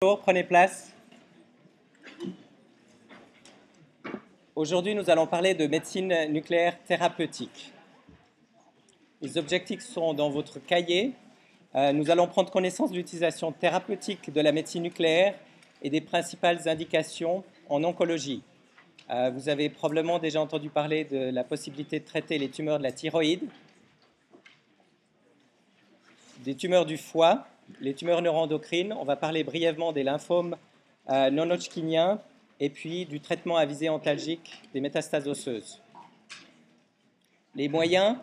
Bonjour, prenez place. Aujourd'hui, nous allons parler de médecine nucléaire thérapeutique. Les objectifs sont dans votre cahier. Euh, nous allons prendre connaissance de l'utilisation thérapeutique de la médecine nucléaire et des principales indications en oncologie. Euh, vous avez probablement déjà entendu parler de la possibilité de traiter les tumeurs de la thyroïde, des tumeurs du foie, les tumeurs neuroendocrines. On va parler brièvement des lymphomes euh, non-hodgkiniens et puis du traitement à visée antalgique des métastases osseuses. Les moyens,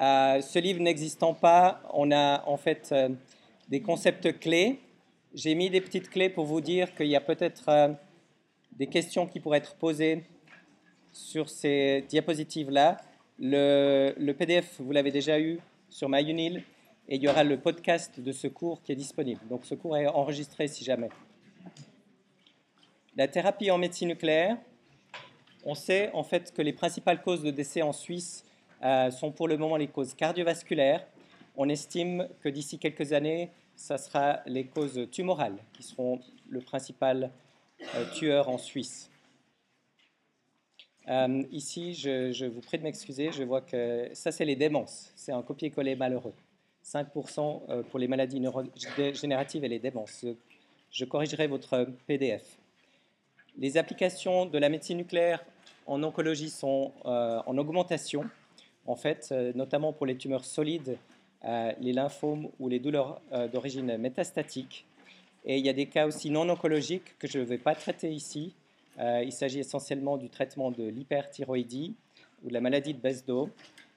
euh, ce livre n'existant pas, on a en fait euh, des concepts clés. J'ai mis des petites clés pour vous dire qu'il y a peut-être des questions qui pourraient être posées sur ces diapositives-là. Le, le PDF, vous l'avez déjà eu sur MyUnil et il y aura le podcast de ce cours qui est disponible. Donc ce cours est enregistré si jamais. La thérapie en médecine nucléaire, on sait en fait que les principales causes de décès en Suisse euh, sont pour le moment les causes cardiovasculaires. On estime que d'ici quelques années, ça sera les causes tumorales qui seront le principal euh, tueur en Suisse. Euh, ici, je, je, vous prie de m'excuser, je vois que ça, c'est les démences. C'est un copier-coller malheureux. 5% euh, pour les maladies neurodégénératives et les démences. Je corrigerai votre PDF. Les applications de la médecine nucléaire en oncologie sont euh, en augmentation, en fait, euh, notamment pour les tumeurs solides, les lymphomes ou les douleurs d'origine métastatique. Et il y a des cas aussi non oncologiques que je ne vais pas traiter ici. il s'agit essentiellement du traitement de l'hyperthyroïdie ou de la maladie de Besdo,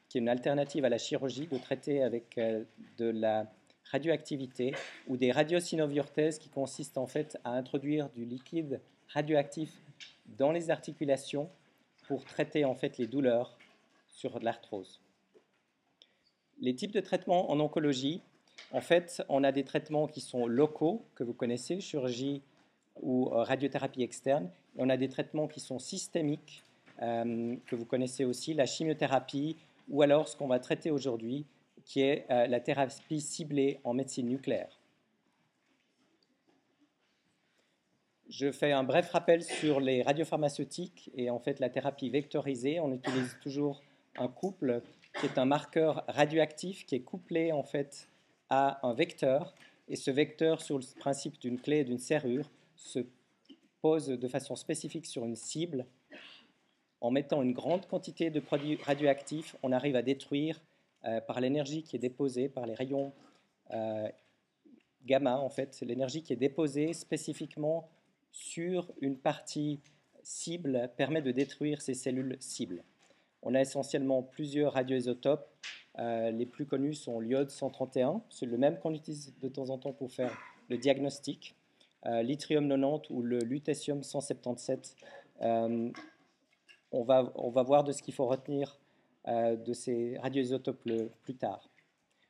qui est une alternative à la chirurgie, de traiter avec euh, de la radioactivité ou des radiosinoviorthèses qui consistent en fait à introduire du liquide radioactif dans les articulations pour traiter en fait les douleurs sur l'arthrose. Les types de traitements en oncologie, en fait, on a des traitements qui sont locaux, que vous connaissez, chirurgie ou euh, radiothérapie externe, et on a des traitements qui sont systémiques, euh, que vous connaissez aussi, la chimiothérapie, ou alors ce qu'on va traiter aujourd'hui, qui est euh, la thérapie ciblée en médecine nucléaire. Je fais un bref rappel sur les radiopharmaceutiques et en fait la thérapie vectorisée. On utilise toujours un couple qui est un marqueur radioactif qui est couplé en fait à un vecteur et ce vecteur sur le principe d'une clé et d'une serrure se pose de façon spécifique sur une cible en mettant une grande quantité de produits radioactifs, on arrive à détruire euh, par l'énergie qui est déposée, par les rayons euh, gamma, en fait, l'énergie qui est déposée spécifiquement sur une partie cible permet de détruire ces cellules cibles. On a essentiellement plusieurs radioisotopes. Euh, les plus connus sont l'iode 131, c'est le même qu'on utilise de temps en temps pour faire le diagnostic. L'yttrium 90 ou le lutécium 177 on va, on va voir de ce qu'il faut retenir euh, de ces radioisotopes plus tard.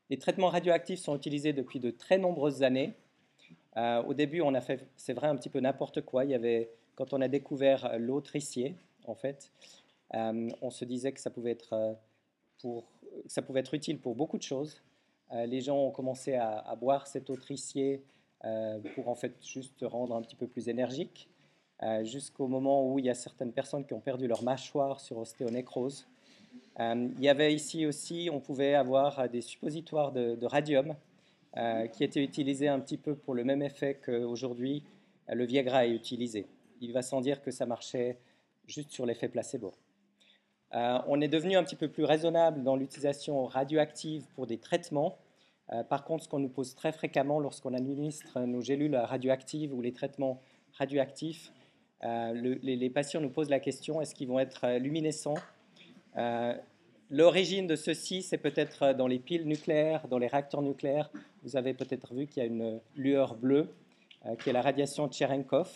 Les traitements radioactifs sont utilisés depuis de très nombreuses années. Euh, au début, on a fait, c'est vrai, un petit peu n'importe quoi. Il y avait, quand on a découvert l'eau trissier, en fait, euh, on se disait que ça pouvait être pour, ça pouvait être utile pour beaucoup de choses. les gens ont commencé à, boire cette eau trissier pour en fait juste rendre un petit peu plus énergique. Euh, jusqu'au moment où il y a certaines personnes qui ont perdu leur mâchoire sur ostéonécrose. Euh, il y avait ici aussi, on pouvait avoir des suppositoires de, radium euh, qui étaient utilisés un petit peu pour le même effet qu'aujourd'hui le Viagra est utilisé. Il va sans dire que ça marchait juste sur l'effet placebo. on est devenu un petit peu plus raisonnable dans l'utilisation radioactive pour des traitements. par contre, ce qu'on nous pose très fréquemment lorsqu'on administre nos gélules radioactives ou les traitements radioactifs, euh, les, patients nous posent la question est-ce qu'ils vont être euh, luminescents? Euh, L'origine de ceci, c'est peut-être dans les piles nucléaires, dans les réacteurs nucléaires. Vous avez peut-être vu qu'il y a une lueur bleue, qui est la radiation Cherenkov,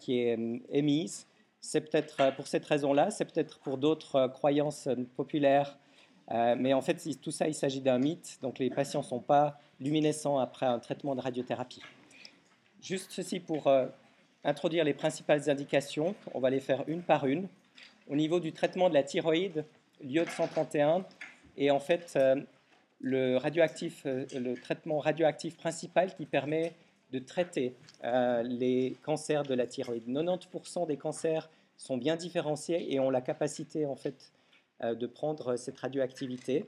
qui est émise. C'est peut-être pour cette raison-là, c'est peut-être pour d'autres croyances populaires. mais en fait, tout ça, il s'agit d'un mythe. Donc les patients ne sont pas luminescents après un traitement de radiothérapie. Juste ceci pour introduire les principales indications. On va les faire une par une. Au niveau du traitement de la thyroïde, l'iode 131 est en fait euh, euh, le traitement radioactif principal qui permet de traiter les cancers de la thyroïde. 90% des cancers sont bien différenciés et ont la capacité en fait de prendre cette radioactivité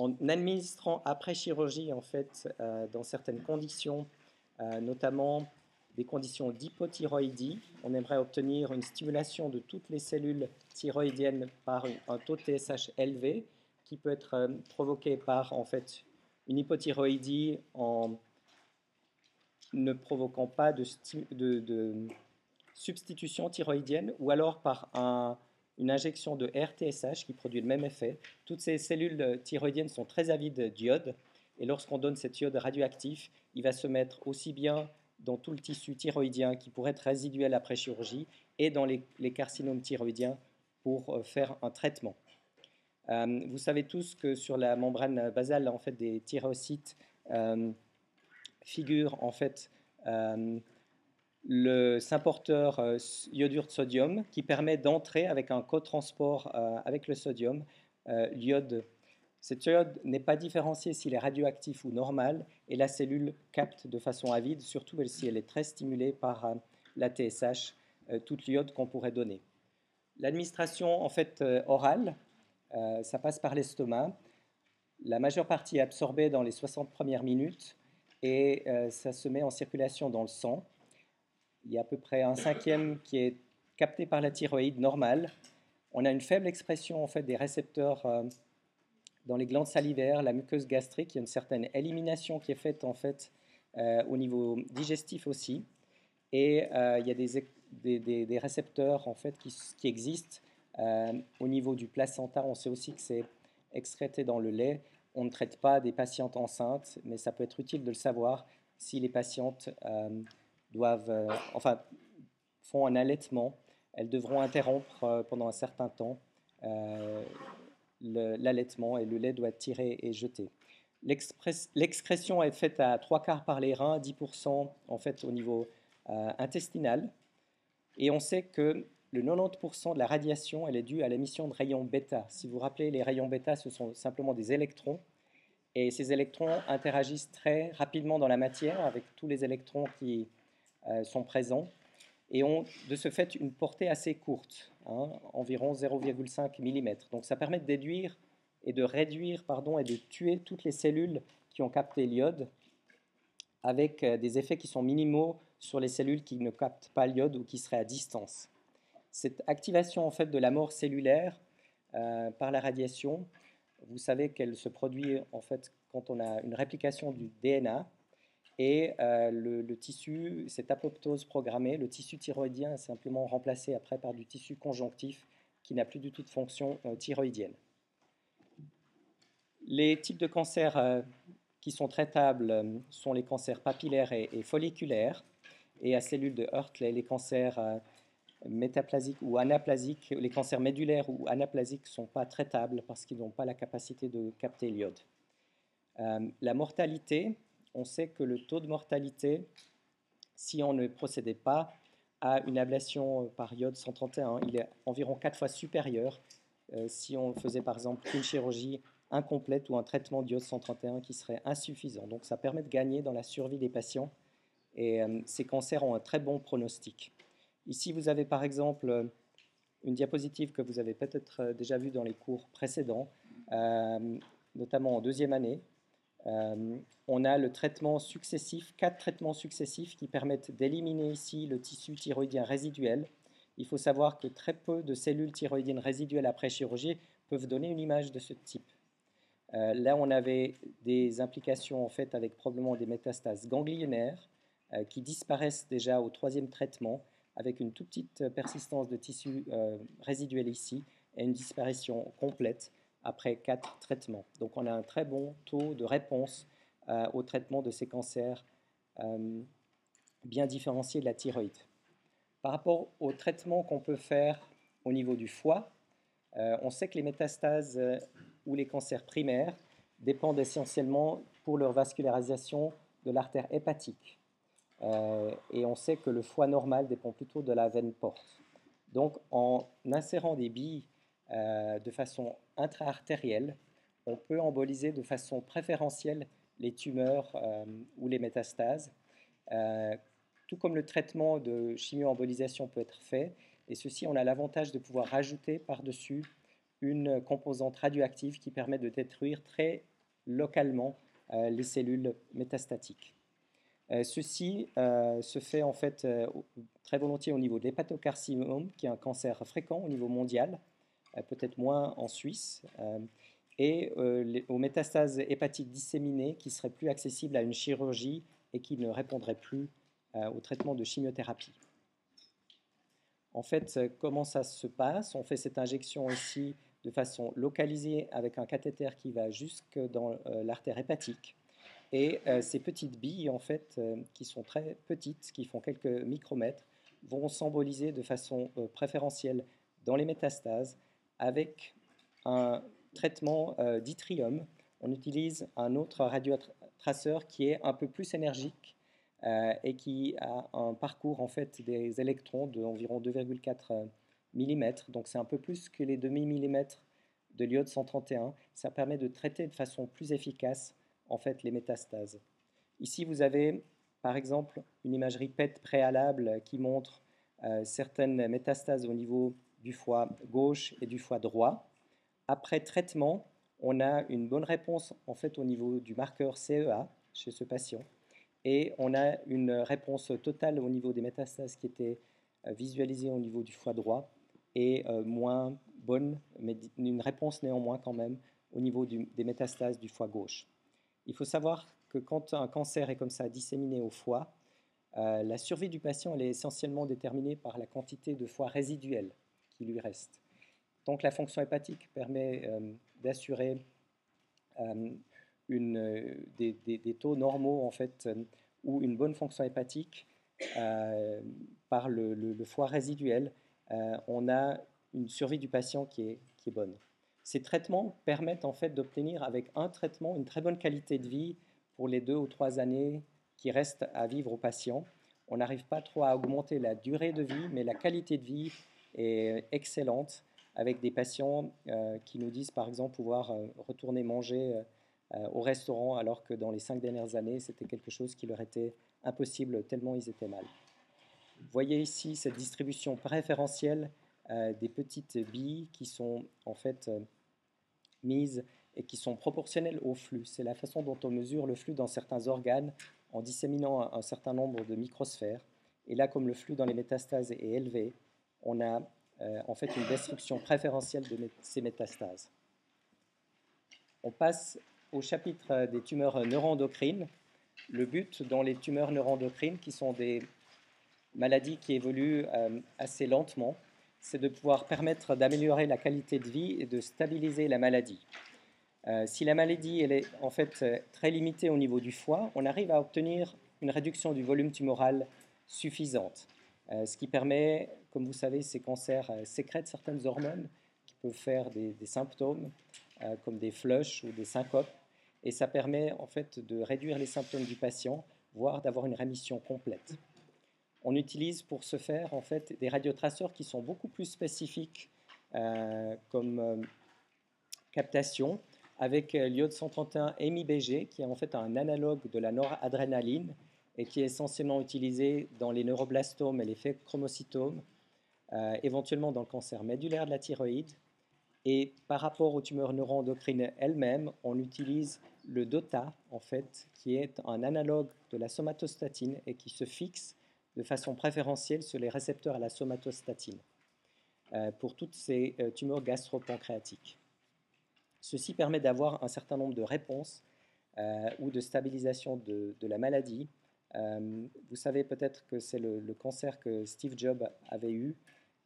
en administrant après chirurgie, en fait, euh, dans certaines conditions, euh, notamment des conditions d'hypothyroïdie, on aimerait obtenir une stimulation de toutes les cellules thyroïdiennes par un taux de TSH élevé, qui peut être euh, provoqué par en fait une hypothyroïdie en ne provoquant pas de, substitution thyroïdienne, ou alors par un une injection de RTSH qui produit le même effet. Toutes ces cellules thyroïdiennes sont très avides d'iode, et lorsqu'on donne cet iode radioactif, il va se mettre aussi bien dans tout le tissu thyroïdien qui pourrait être résiduel après chirurgie et dans les, carcinomes thyroïdiens pour euh, faire un traitement. Euh, vous savez tous que sur la membrane basale en fait, des thyrocytes euh, figurent en fait le symporteur iodure de sodium qui permet d'entrer avec un cotransport avec le sodium l'iode. Cet iode n'est pas différencié s'il est radioactif ou normal et la cellule capte de façon avide, surtout si elle est très stimulée par la TSH, toute l'iode qu'on pourrait donner. L'administration en fait orale, ça passe par l'estomac. La majeure partie est absorbée dans les 60 premières minutes et ça se met en circulation dans le sang. Il y a à peu près un cinquième qui est capté par la thyroïde normale. On a une faible expression en fait des récepteurs euh, dans les glandes salivaires, la muqueuse gastrique. Il y a une certaine élimination qui est faite en fait euh, au niveau digestif aussi. Et euh, il y a des, des, récepteurs en fait qui, qui existent au niveau du placenta. On sait aussi que c'est excrété dans le lait. On ne traite pas des patientes enceintes, mais ça peut être utile de le savoir si les patientes doivent, euh, enfin, font un allaitement, elles devront interrompre euh, pendant un certain temps euh, l'allaitement et le lait doit être tiré et jeté. L'excrétion est faite à trois quarts par les reins, 10% en fait au niveau intestinal. Et on sait que le 90% de la radiation, elle est due à l'émission de rayons bêta. Si vous vous rappelez, les rayons bêta, ce sont simplement des électrons. Et ces électrons interagissent très rapidement dans la matière avec tous les électrons qui, euh, sont présents et ont de ce fait une portée assez courte, environ 0,5 mm. Donc ça permet de déduire et de réduire pardon, et de tuer toutes les cellules qui ont capté l'iode avec euh, des effets qui sont minimaux sur les cellules qui ne captent pas l'iode ou qui seraient à distance. Cette activation en fait de la mort cellulaire euh, par la radiation, vous savez qu'elle se produit en fait quand on a une réplication du DNA et euh, le, tissu, cette apoptose programmée, le tissu thyroïdien est simplement remplacé après par du tissu conjonctif qui n'a plus du tout de fonction euh, thyroïdienne. Les types de cancers euh, qui sont traitables sont les cancers papillaires et, folliculaires, et à cellules de Hurtley, les cancers métaplasiques ou anaplasiques, les cancers médulaires ou anaplasiques ne sont pas traitables parce qu'ils n'ont pas la capacité de capter l'iode. la mortalité, on sait que le taux de mortalité, si on ne procédait pas à une ablation par iode 131, il est environ 4 fois supérieur euh, si on faisait par exemple une chirurgie incomplète ou un traitement d'iode 131 qui serait insuffisant. Donc ça permet de gagner dans la survie des patients et euh, ces cancers ont un très bon pronostic. Ici, vous avez par exemple une diapositive que vous avez peut-être euh, déjà vue dans les cours précédents, notamment en deuxième année, euh, on a le traitement successif, quatre traitements successifs qui permettent d'éliminer ici le tissu thyroïdien résiduel. Il faut savoir que très peu de cellules thyroïdiennes résiduelles après chirurgie peuvent donner une image de ce type. Euh, là, on avait des implications en fait avec probablement des métastases ganglionnaires euh, qui disparaissent déjà au troisième traitement avec une toute petite persistance de tissu résiduel ici et une disparition complète après quatre traitements. Donc on a un très bon taux de réponse euh, au traitement de ces cancers euh, bien différenciés de la thyroïde. Par rapport au traitement qu'on peut faire au niveau du foie, euh, on sait que les métastases ou les cancers primaires dépendent essentiellement pour leur vascularisation de l'artère hépatique. et on sait que le foie normal dépend plutôt de la veine porte. Donc en insérant des billes de façon intra-artérielle, on peut emboliser de façon préférentielle les tumeurs ou les métastases. tout comme le traitement de chimioembolisation peut être fait, et ceci, on a l'avantage de pouvoir rajouter par-dessus une composante radioactive qui permet de détruire très localement les cellules métastatiques. Euh, ceci euh, se fait en fait euh, très volontiers au niveau de l'hépatocarcinome, qui est un cancer fréquent au niveau mondial, peut-être moins en Suisse, et aux métastases hépatiques disséminées qui seraient plus accessibles à une chirurgie et qui ne répondraient plus au traitement de chimiothérapie. En fait, comment ça se passe? On fait cette injection ici de façon localisée avec un cathéter qui va jusque dans l'artère hépatique. Et euh, ces petites billes, en fait, euh, qui sont très petites, qui font quelques micromètres, vont symboliser de façon euh, préférentielle dans les métastases avec un traitement d'yttrium. On utilise un autre radiotraceur qui est un peu plus énergique et qui a un parcours en fait des électrons d'environ 2,4 mm. Donc c'est un peu plus que les demi-millimètres de l'iode 131. Ça permet de traiter de façon plus efficace en fait les métastases. Ici, vous avez par exemple une imagerie PET préalable qui montre euh, certaines métastases au niveau du foie gauche et du foie droit. Après traitement, on a une bonne réponse en fait au niveau du marqueur CEA chez ce patient et on a une réponse totale au niveau des métastases qui étaient euh, visualisées au niveau du foie droit et euh, moins bonne, mais une réponse néanmoins quand même au niveau des métastases du foie gauche. Il faut savoir que quand un cancer est comme ça disséminé au foie, euh, la survie du patient est essentiellement déterminée par la quantité de foie résiduel qui lui reste. Donc la fonction hépatique permet euh, d'assurer euh, des, taux normaux en fait, ou une bonne fonction hépatique par le, foie résiduel. on a une survie du patient qui est bonne. Ces traitements permettent en fait d'obtenir avec un traitement une très bonne qualité de vie pour les deux ou trois années qui restent à vivre au patient. On n'arrive pas trop à augmenter la durée de vie, mais la qualité de vie est excellente avec des patients euh, qui nous disent par exemple pouvoir euh, retourner manger euh, au restaurant alors que dans les cinq dernières années c'était quelque chose qui leur était impossible tellement ils étaient mal. Vous voyez ici cette distribution préférentielle des petites billes qui sont en fait mises et qui sont proportionnelles au flux. C'est la façon dont on mesure le flux dans certains organes en disséminant un, certain nombre de microsphères. Et là, comme le flux dans les métastases est élevé, on a euh, en fait une destruction préférentielle de ces métastases. On passe au chapitre des tumeurs neuroendocrines. Le but dans les tumeurs neuroendocrines, qui sont des maladies qui évoluent euh, assez lentement, c'est de pouvoir permettre d'améliorer la qualité de vie et de stabiliser la maladie. Euh, si la maladie est en fait euh, très limitée au niveau du foie, on arrive à obtenir une réduction du volume tumoral suffisante, euh, ce qui permet, comme vous savez, ces cancers sécrètent certaines hormones qui peuvent faire des, symptômes comme des flushs ou des syncopes, et ça permet en fait de réduire les symptômes du patient, voire d'avoir une rémission complète. On utilise pour ce faire en fait des radiotraceurs qui sont beaucoup plus spécifiques euh, comme euh, captation avec euh, l'iode 131 MIBG qui est en fait un analogue de la noradrénaline et qui est essentiellement utilisé dans les neuroblastomes et les chromocytomes, éventuellement dans le cancer médulaire de la thyroïde. Et par rapport aux tumeurs neuroendocrines elles-mêmes, on utilise le DOTA, en fait, qui est un analogue de la somatostatine et qui se fixe de façon préférentielle sur les récepteurs à la somatostatine euh, pour toutes ces euh, tumeurs gastropancréatiques. Ceci permet d'avoir un certain nombre de réponses euh, ou de stabilisation de, la maladie. vous savez peut-être que c'est le, cancer que Steve Jobs avait eu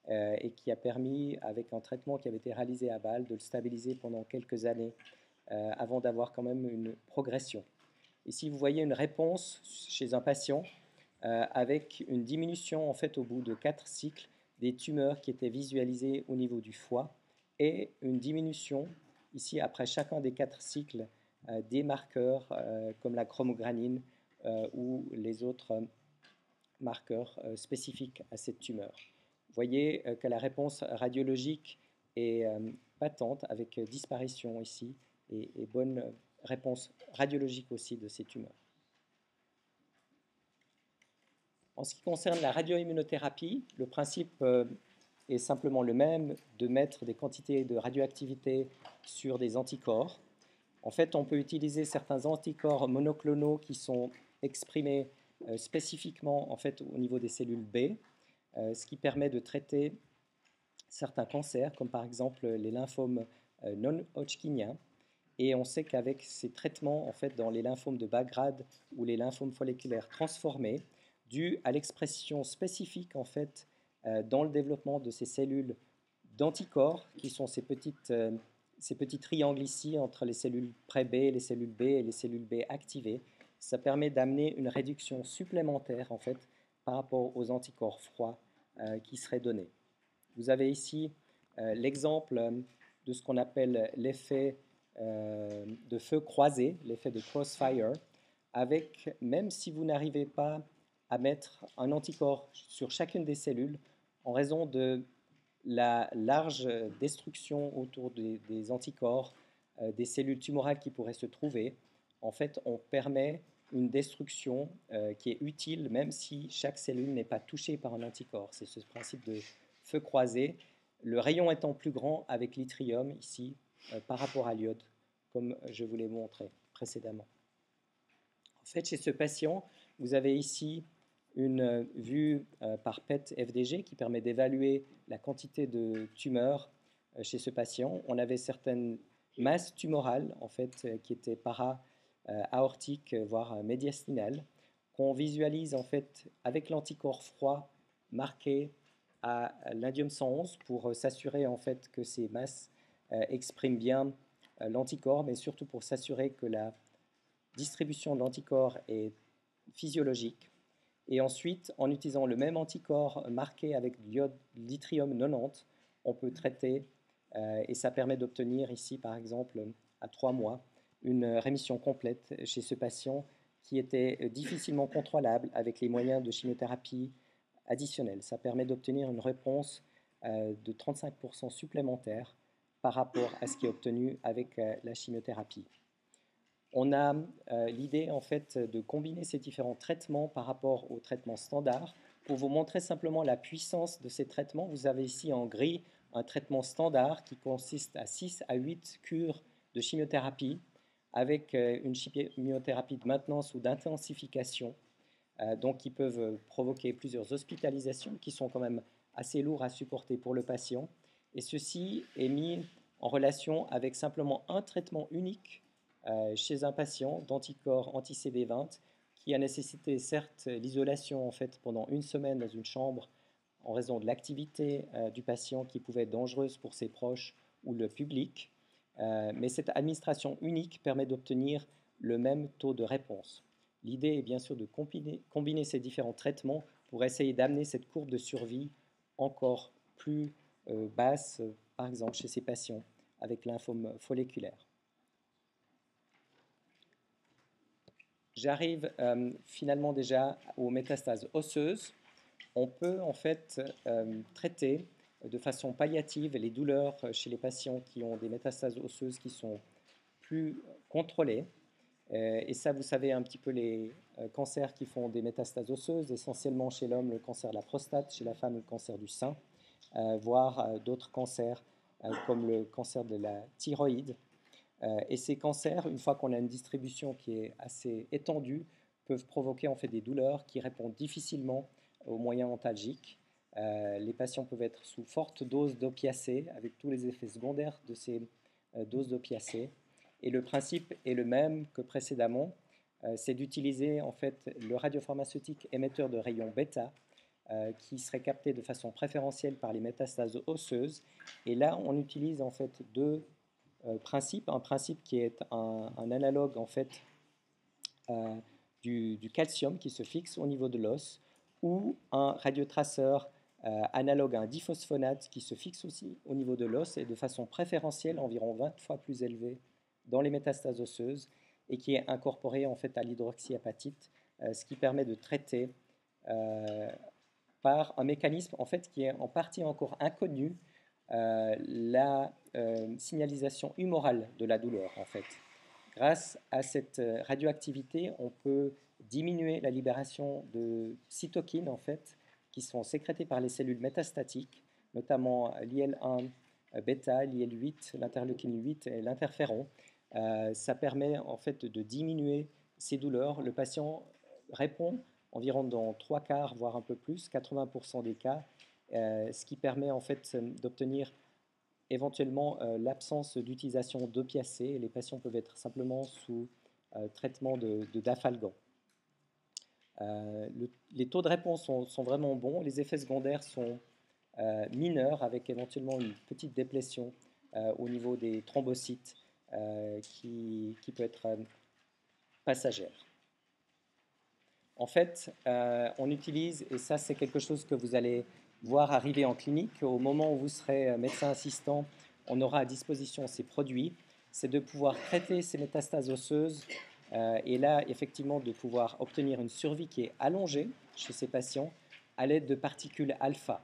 et qui a permis, avec un traitement qui avait été réalisé à Bâle, de le stabiliser pendant quelques années avant d'avoir quand même une progression. Ici, vous voyez une réponse chez un patient euh, avec une diminution en fait au bout de quatre cycles des tumeurs qui étaient visualisées au niveau du foie et une diminution ici après chacun des quatre cycles euh, des marqueurs euh, comme la chromogranine ou les autres marqueurs spécifiques à cette tumeur. Voyez que la réponse radiologique est patente avec disparition ici et, bonne réponse radiologique aussi de ces tumeurs. En ce qui concerne la radioimmunothérapie, le principe euh, est simplement le même de mettre des quantités de radioactivité sur des anticorps. En fait, on peut utiliser certains anticorps monoclonaux qui sont exprimés euh, spécifiquement en fait, au niveau des cellules B, euh, ce qui permet de traiter certains cancers, comme par exemple les lymphomes non-hodgkiniens. Et on sait qu'avec ces traitements, en fait, dans les lymphomes de bas grade ou les lymphomes folliculaires transformés, dû à l'expression spécifique en fait euh, dans le développement de ces cellules d'anticorps qui sont ces petites, euh, ces petits triangles ici entre les cellules pré-B, les cellules B et les cellules B activées. Ça permet d'amener une réduction supplémentaire en fait par rapport aux anticorps froids euh, qui seraient donnés. Vous avez ici l'exemple de ce qu'on appelle l'effet de feu croisé, l'effet de crossfire, avec, même si vous n'arrivez pas à mettre un anticorps sur chacune des cellules en raison de la large destruction autour des, anticorps euh, des cellules tumorales qui pourraient se trouver. En fait, on permet une destruction euh, qui est utile même si chaque cellule n'est pas touchée par un anticorps. C'est ce principe de feu croisé. Le rayon étant plus grand avec l'yttrium ici euh, par rapport à l'iode, comme je vous l'ai montré précédemment. En fait, chez ce patient, vous avez ici une vue euh, par PET-FDG qui permet d'évaluer la quantité de tumeurs chez ce patient. On avait certaines masses tumorales en fait qui étaient para-aortiques, voire médiastinales, qu'on visualise en fait avec l'anticorps froid marqué à l'indium 111 pour s'assurer en fait que ces masses expriment bien l'anticorps, mais surtout pour s'assurer que la distribution de l'anticorps est physiologique. Et ensuite, en utilisant le même anticorps marqué avec l'yttrium 90, on peut traiter, euh, et ça permet d'obtenir ici, par exemple, à trois mois, une rémission complète chez ce patient qui était difficilement contrôlable avec les moyens de chimiothérapie additionnels. Ça permet d'obtenir une réponse euh, de 35% supplémentaire par rapport à ce qui est obtenu avec euh, la chimiothérapie on a euh, l'idée en fait de combiner ces différents traitements par rapport aux traitements standards. Pour vous montrer simplement la puissance de ces traitements, vous avez ici en gris un traitement standard qui consiste à 6 à 8 cures de chimiothérapie avec euh, une chimiothérapie de maintenance ou d'intensification, euh, donc qui peuvent provoquer plusieurs hospitalisations qui sont quand même assez lourds à supporter pour le patient. Et ceci est mis en relation avec simplement un traitement unique euh, chez un patient d'anticorps anti-CD20 qui a nécessité certes l'isolation en fait pendant une semaine dans une chambre en raison de l'activité euh, du patient qui pouvait être dangereuse pour ses proches ou le public. Euh, mais cette administration unique permet d'obtenir le même taux de réponse. L'idée est bien sûr de combiner, ces différents traitements pour essayer d'amener cette courbe de survie encore plus basse, par exemple chez ces patients avec lymphome folliculaire. J'arrive euh, finalement déjà aux métastases osseuses. On peut en fait euh, traiter de façon palliative les douleurs chez les patients qui ont des métastases osseuses qui sont plus contrôlées. Euh, et ça, vous savez un petit peu les cancers qui font des métastases osseuses, essentiellement chez l'homme le cancer de la prostate, chez la femme le cancer du sein, voire d'autres cancers comme le cancer de la thyroïde. Euh, et ces cancers, une fois qu'on a une distribution qui est assez étendue, peuvent provoquer en fait des douleurs qui répondent difficilement aux moyens antalgiques. Euh, les patients peuvent être sous forte dose d'opiacés avec tous les effets secondaires de ces euh, doses d'opiacés. Et le principe est le même que précédemment, c'est d'utiliser en fait le radiopharmaceutique émetteur de rayons bêta qui serait capté de façon préférentielle par les métastases osseuses. Et là, on utilise en fait deux euh, principe, un principe qui est un, analogue en fait euh, du, calcium qui se fixe au niveau de l'os, ou un radiotraceur euh, analogue à un diphosphonate qui se fixe aussi au niveau de l'os et de façon préférentielle environ 20 fois plus élevée dans les métastases osseuses et qui est incorporé en fait à l'hydroxyapatite, ce qui permet de traiter par un mécanisme en fait qui est en partie encore inconnu la euh, signalisation humorale de la douleur, en fait. grâce à cette radioactivité, on peut diminuer la libération de cytokines, en fait, qui sont sécrétées par les cellules métastatiques, notamment l'IL1 bêta, l'IL8, l'interleukine 8 et l'interféron. ça permet en fait de diminuer ces douleurs. Le patient répond environ dans trois quarts, voire un peu plus, 80% des cas, euh, ce qui permet en fait d'obtenir éventuellement euh, l'absence d'utilisation d'opiacés. Les patients peuvent être simplement sous euh, traitement de, dafalgan. Les taux de réponse sont, vraiment bons, les effets secondaires sont mineurs avec éventuellement une petite déplétion au niveau des thrombocytes qui, qui, peut être passagère. En fait, euh, on utilise, et ça c'est quelque chose que vous allez voir arriver en clinique, au moment où vous serez euh, médecin assistant, on aura à disposition ces produits, c'est de pouvoir traiter ces métastases osseuses euh, et là effectivement de pouvoir obtenir une survie qui est allongée chez ces patients à l'aide de particules alpha.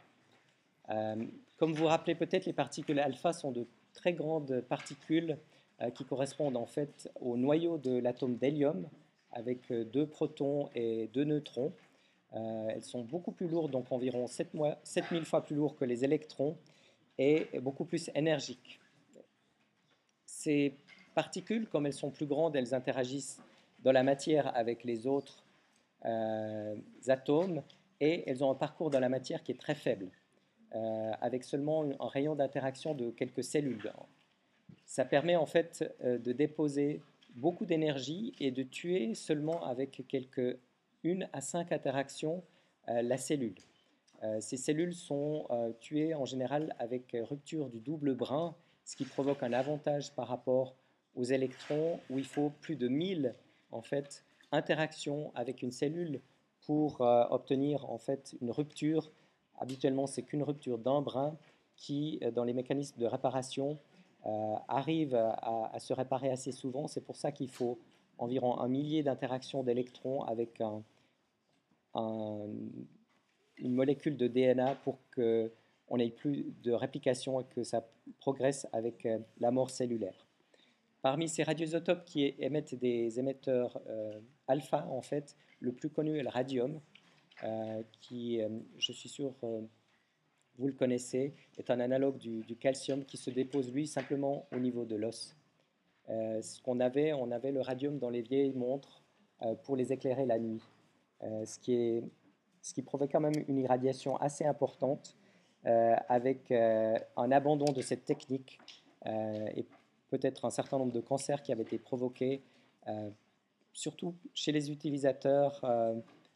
comme vous vous rappelez peut-être, les particules alpha sont de très grandes particules qui correspondent en fait au noyau de l'atome d'hélium, avec euh, deux protons et deux neutrons. Euh, elles sont beaucoup plus lourdes, donc environ 7000 fois plus lourdes que les électrons, et beaucoup plus énergiques. Ces particules, comme elles sont plus grandes, elles interagissent dans la matière avec les autres euh, atomes, et elles ont un parcours dans la matière qui est très faible, avec seulement un rayon d'interaction de quelques cellules. Ça permet en fait de déposer beaucoup d'énergie et de tuer seulement avec quelques une à cinq interactions euh, la cellule. Euh, ces cellules sont euh, tuées en général avec rupture du double brin, ce qui provoque un avantage par rapport aux électrons où il faut plus de 1000 en fait interactions avec une cellule pour obtenir en fait une rupture. Habituellement, c'est qu'une rupture d'un brin qui, dans les mécanismes de réparation, euh, arrive à, se réparer assez souvent. C'est pour ça qu'il faut environ un millier d'interactions d'électrons avec une molécule de DNA pour qu'on n'ait plus de réplication et que ça progresse avec euh, la mort cellulaire. Parmi ces radioisotopes qui émettent des émetteurs euh, alpha, en fait, le plus connu est le radium, qui, je suis sûr, vous le connaissez, est un analogue du, calcium qui se dépose lui simplement au niveau de l'os. Euh, ce qu'on avait, on avait le radium dans les vieilles montres euh, pour les éclairer la nuit, euh, ce, qui est, provoque quand même une irradiation assez importante avec un abandon de cette technique peut-être un certain nombre de cancers qui avaient été provoqués, surtout chez les utilisateurs,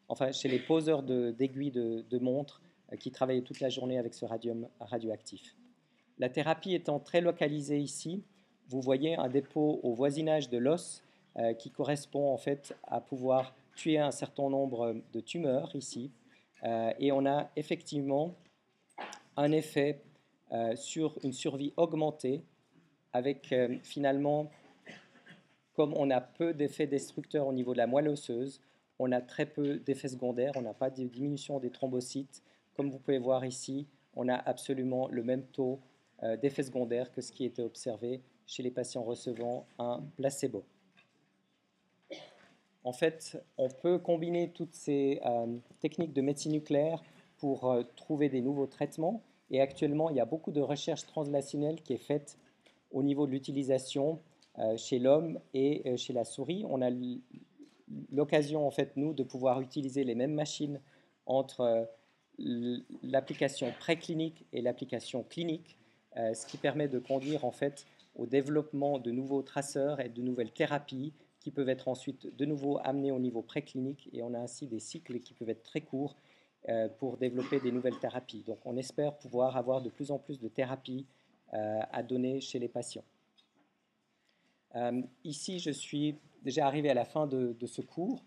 enfin chez les poseurs d'aiguilles de, de montres euh, qui travaillait toute la journée avec ce radium radioactif. La thérapie étant très localisée ici, vous voyez un dépôt au voisinage de l'os euh, qui correspond en fait à pouvoir tuer un certain nombre de tumeurs ici. Euh, et on a effectivement un effet sur une survie augmentée avec finalement, comme on a peu d'effets destructeurs au niveau de la moelle osseuse, on a très peu d'effets secondaires, on n'a pas de diminution des thrombocytes, comme vous pouvez voir ici, on a absolument le même taux euh, d'effet secondaire que ce qui était observé chez les patients recevant un placebo. En fait, on peut combiner toutes ces euh, techniques de médecine nucléaire pour euh, trouver des nouveaux traitements. Et actuellement, il y a beaucoup de recherche translationnelle qui est faite au niveau de l'utilisation chez l'homme et chez la souris. On a l'occasion, en fait, nous, de pouvoir utiliser les mêmes machines entre l'application préclinique et l'application clinique, euh, ce qui permet de conduire en fait au développement de nouveaux traceurs et de nouvelles thérapies qui peuvent être ensuite de nouveau amenées au niveau préclinique et on a ainsi des cycles qui peuvent être très courts euh, pour développer des nouvelles thérapies. Donc on espère pouvoir avoir de plus en plus de thérapies euh, à donner chez les patients. ici, je suis déjà arrivé à la fin de ce cours.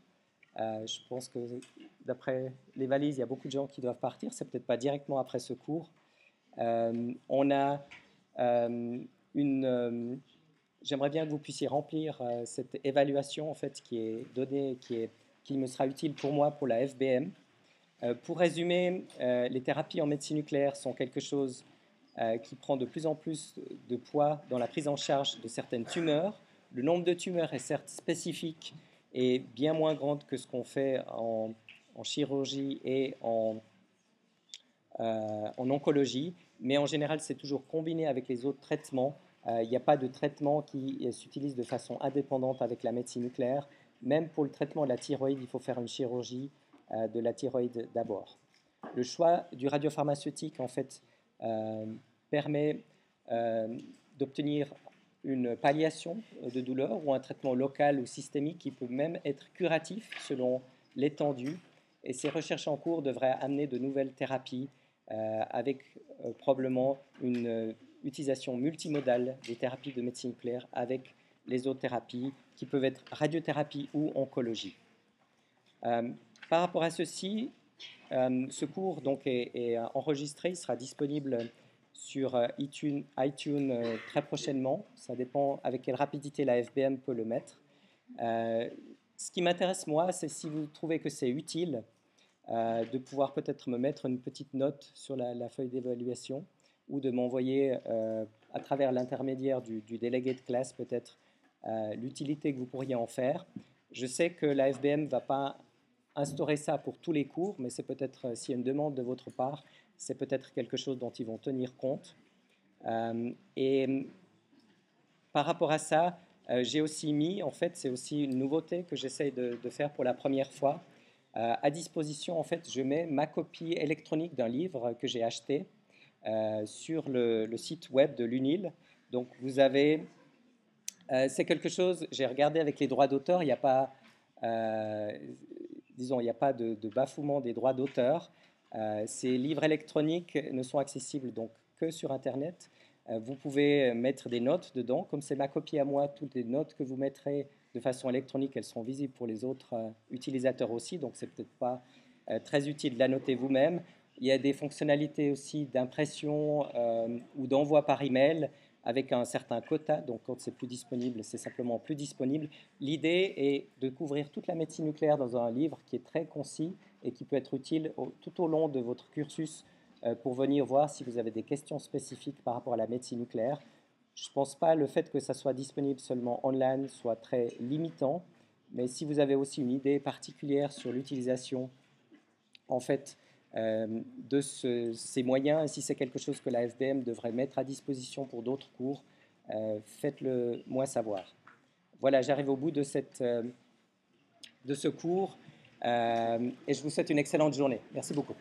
je pense que d'après les valises, il y a beaucoup de gens qui doivent partir. C'est peut-être pas directement après ce cours. Euh, on a euh, une. Euh, j'aimerais bien que vous puissiez remplir cette évaluation en fait qui est donnée, qui est qui me sera utile pour moi pour la FBM. pour résumer, les thérapies en médecine nucléaire sont quelque chose qui prend de plus en plus de poids dans la prise en charge de certaines tumeurs Le nombre de tumeurs est certes spécifique et bien moins grand que ce qu'on fait en, chirurgie et en, en, oncologie, mais en général, c'est toujours combiné avec les autres traitements. Il n'y a pas de traitement qui s'utilise de façon indépendante avec la médecine nucléaire. Même pour le traitement de la thyroïde, il faut faire une chirurgie de la thyroïde d'abord. Le choix du radiopharmaceutique, en fait, euh, permet euh, d'obtenir une palliation de douleur ou un traitement local ou systémique qui peut même être curatif selon l'étendue. Et ces recherches en cours devraient amener de nouvelles thérapies euh, avec probablement une utilisation multimodale des thérapies de médecine nucléaire avec les autres thérapies qui peuvent être radiothérapie ou oncologie. par rapport à ceci, euh, ce cours donc, est, enregistré, il sera disponible sur euh, iTunes, euh, très prochainement. Ça dépend avec quelle rapidité la FBM peut le mettre. ce qui m'intéresse, moi, c'est si vous trouvez que c'est utile de pouvoir peut-être me mettre une petite note sur la, feuille d'évaluation ou de m'envoyer à travers l'intermédiaire du, du, délégué de classe peut-être l'utilité que vous pourriez en faire. Je sais que la FBM ne va pas instaurer ça pour tous les cours, mais c'est peut-être, euh, s'il y a une demande de votre part, c'est peut-être quelque chose dont ils vont tenir compte. Euh, et par rapport à ça, euh, j'ai aussi mis, en fait, c'est aussi une nouveauté que j'essaye de, faire pour la première fois. à disposition, en fait, je mets ma copie électronique d'un livre que j'ai acheté sur le, site web de l'UNIL. Donc, vous avez, c'est quelque chose, j'ai regardé avec les droits d'auteur, il n'y a pas, disons, il n'y a pas de, bafouement des droits d'auteur. Euh, ces livres électroniques ne sont accessibles donc que sur Internet. Euh, vous pouvez mettre des notes dedans. Comme c'est ma copie à moi, toutes les notes que vous mettrez de façon électronique, elles seront visibles pour les autres euh, utilisateurs aussi. Donc, c'est peut-être pas très utile de la noter vous-même. Il y a des fonctionnalités aussi d'impression ou d'envoi par email avec un certain quota. Donc, quand c'est plus disponible, c'est simplement plus disponible. L'idée est de couvrir toute la médecine nucléaire dans un livre qui est très concis et qui peut être utile tout au long de votre cursus euh, pour venir voir si vous avez des questions spécifiques par rapport à la médecine nucléaire. Je ne pense pas le fait que ça soit disponible seulement online soit très limitant, mais si vous avez aussi une idée particulière sur l'utilisation en fait euh, de ces moyens. Et si c'est quelque chose que la FBM devrait mettre à disposition pour d'autres cours, euh, faites-le moi savoir. Voilà, j'arrive au bout de, euh, de ce cours et je vous souhaite une excellente journée. Merci beaucoup.